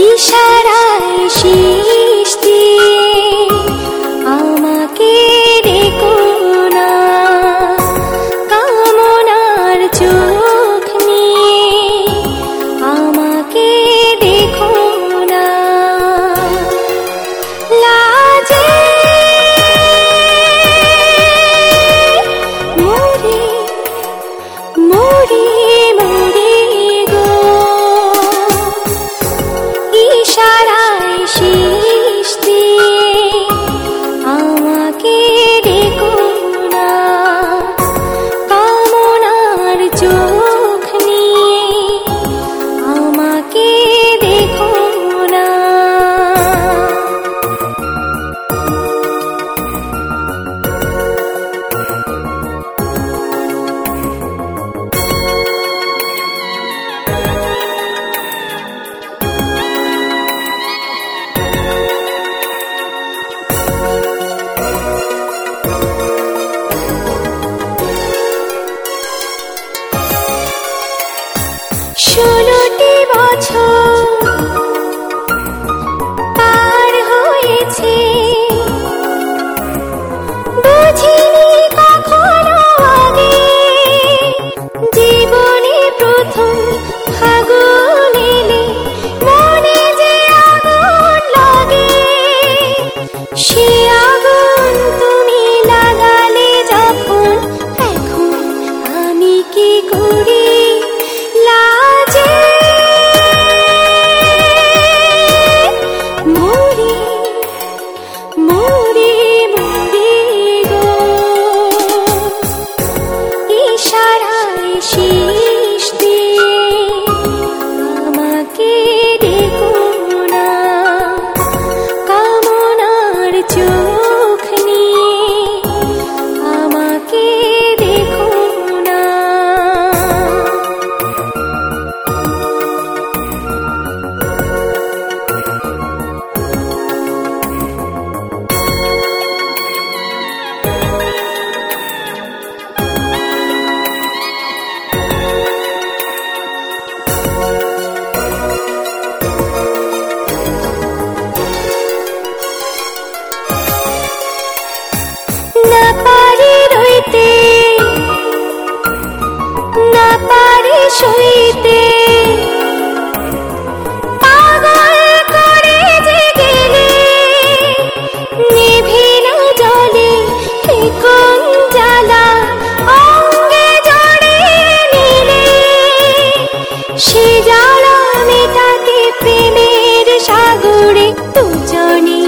ईशारा বছর পার হয়েছে। বুঝিনি কখনো আগে জীবনে প্রথম ফাগুন এলে মনে যে আগুন লাগে। সে तू जानी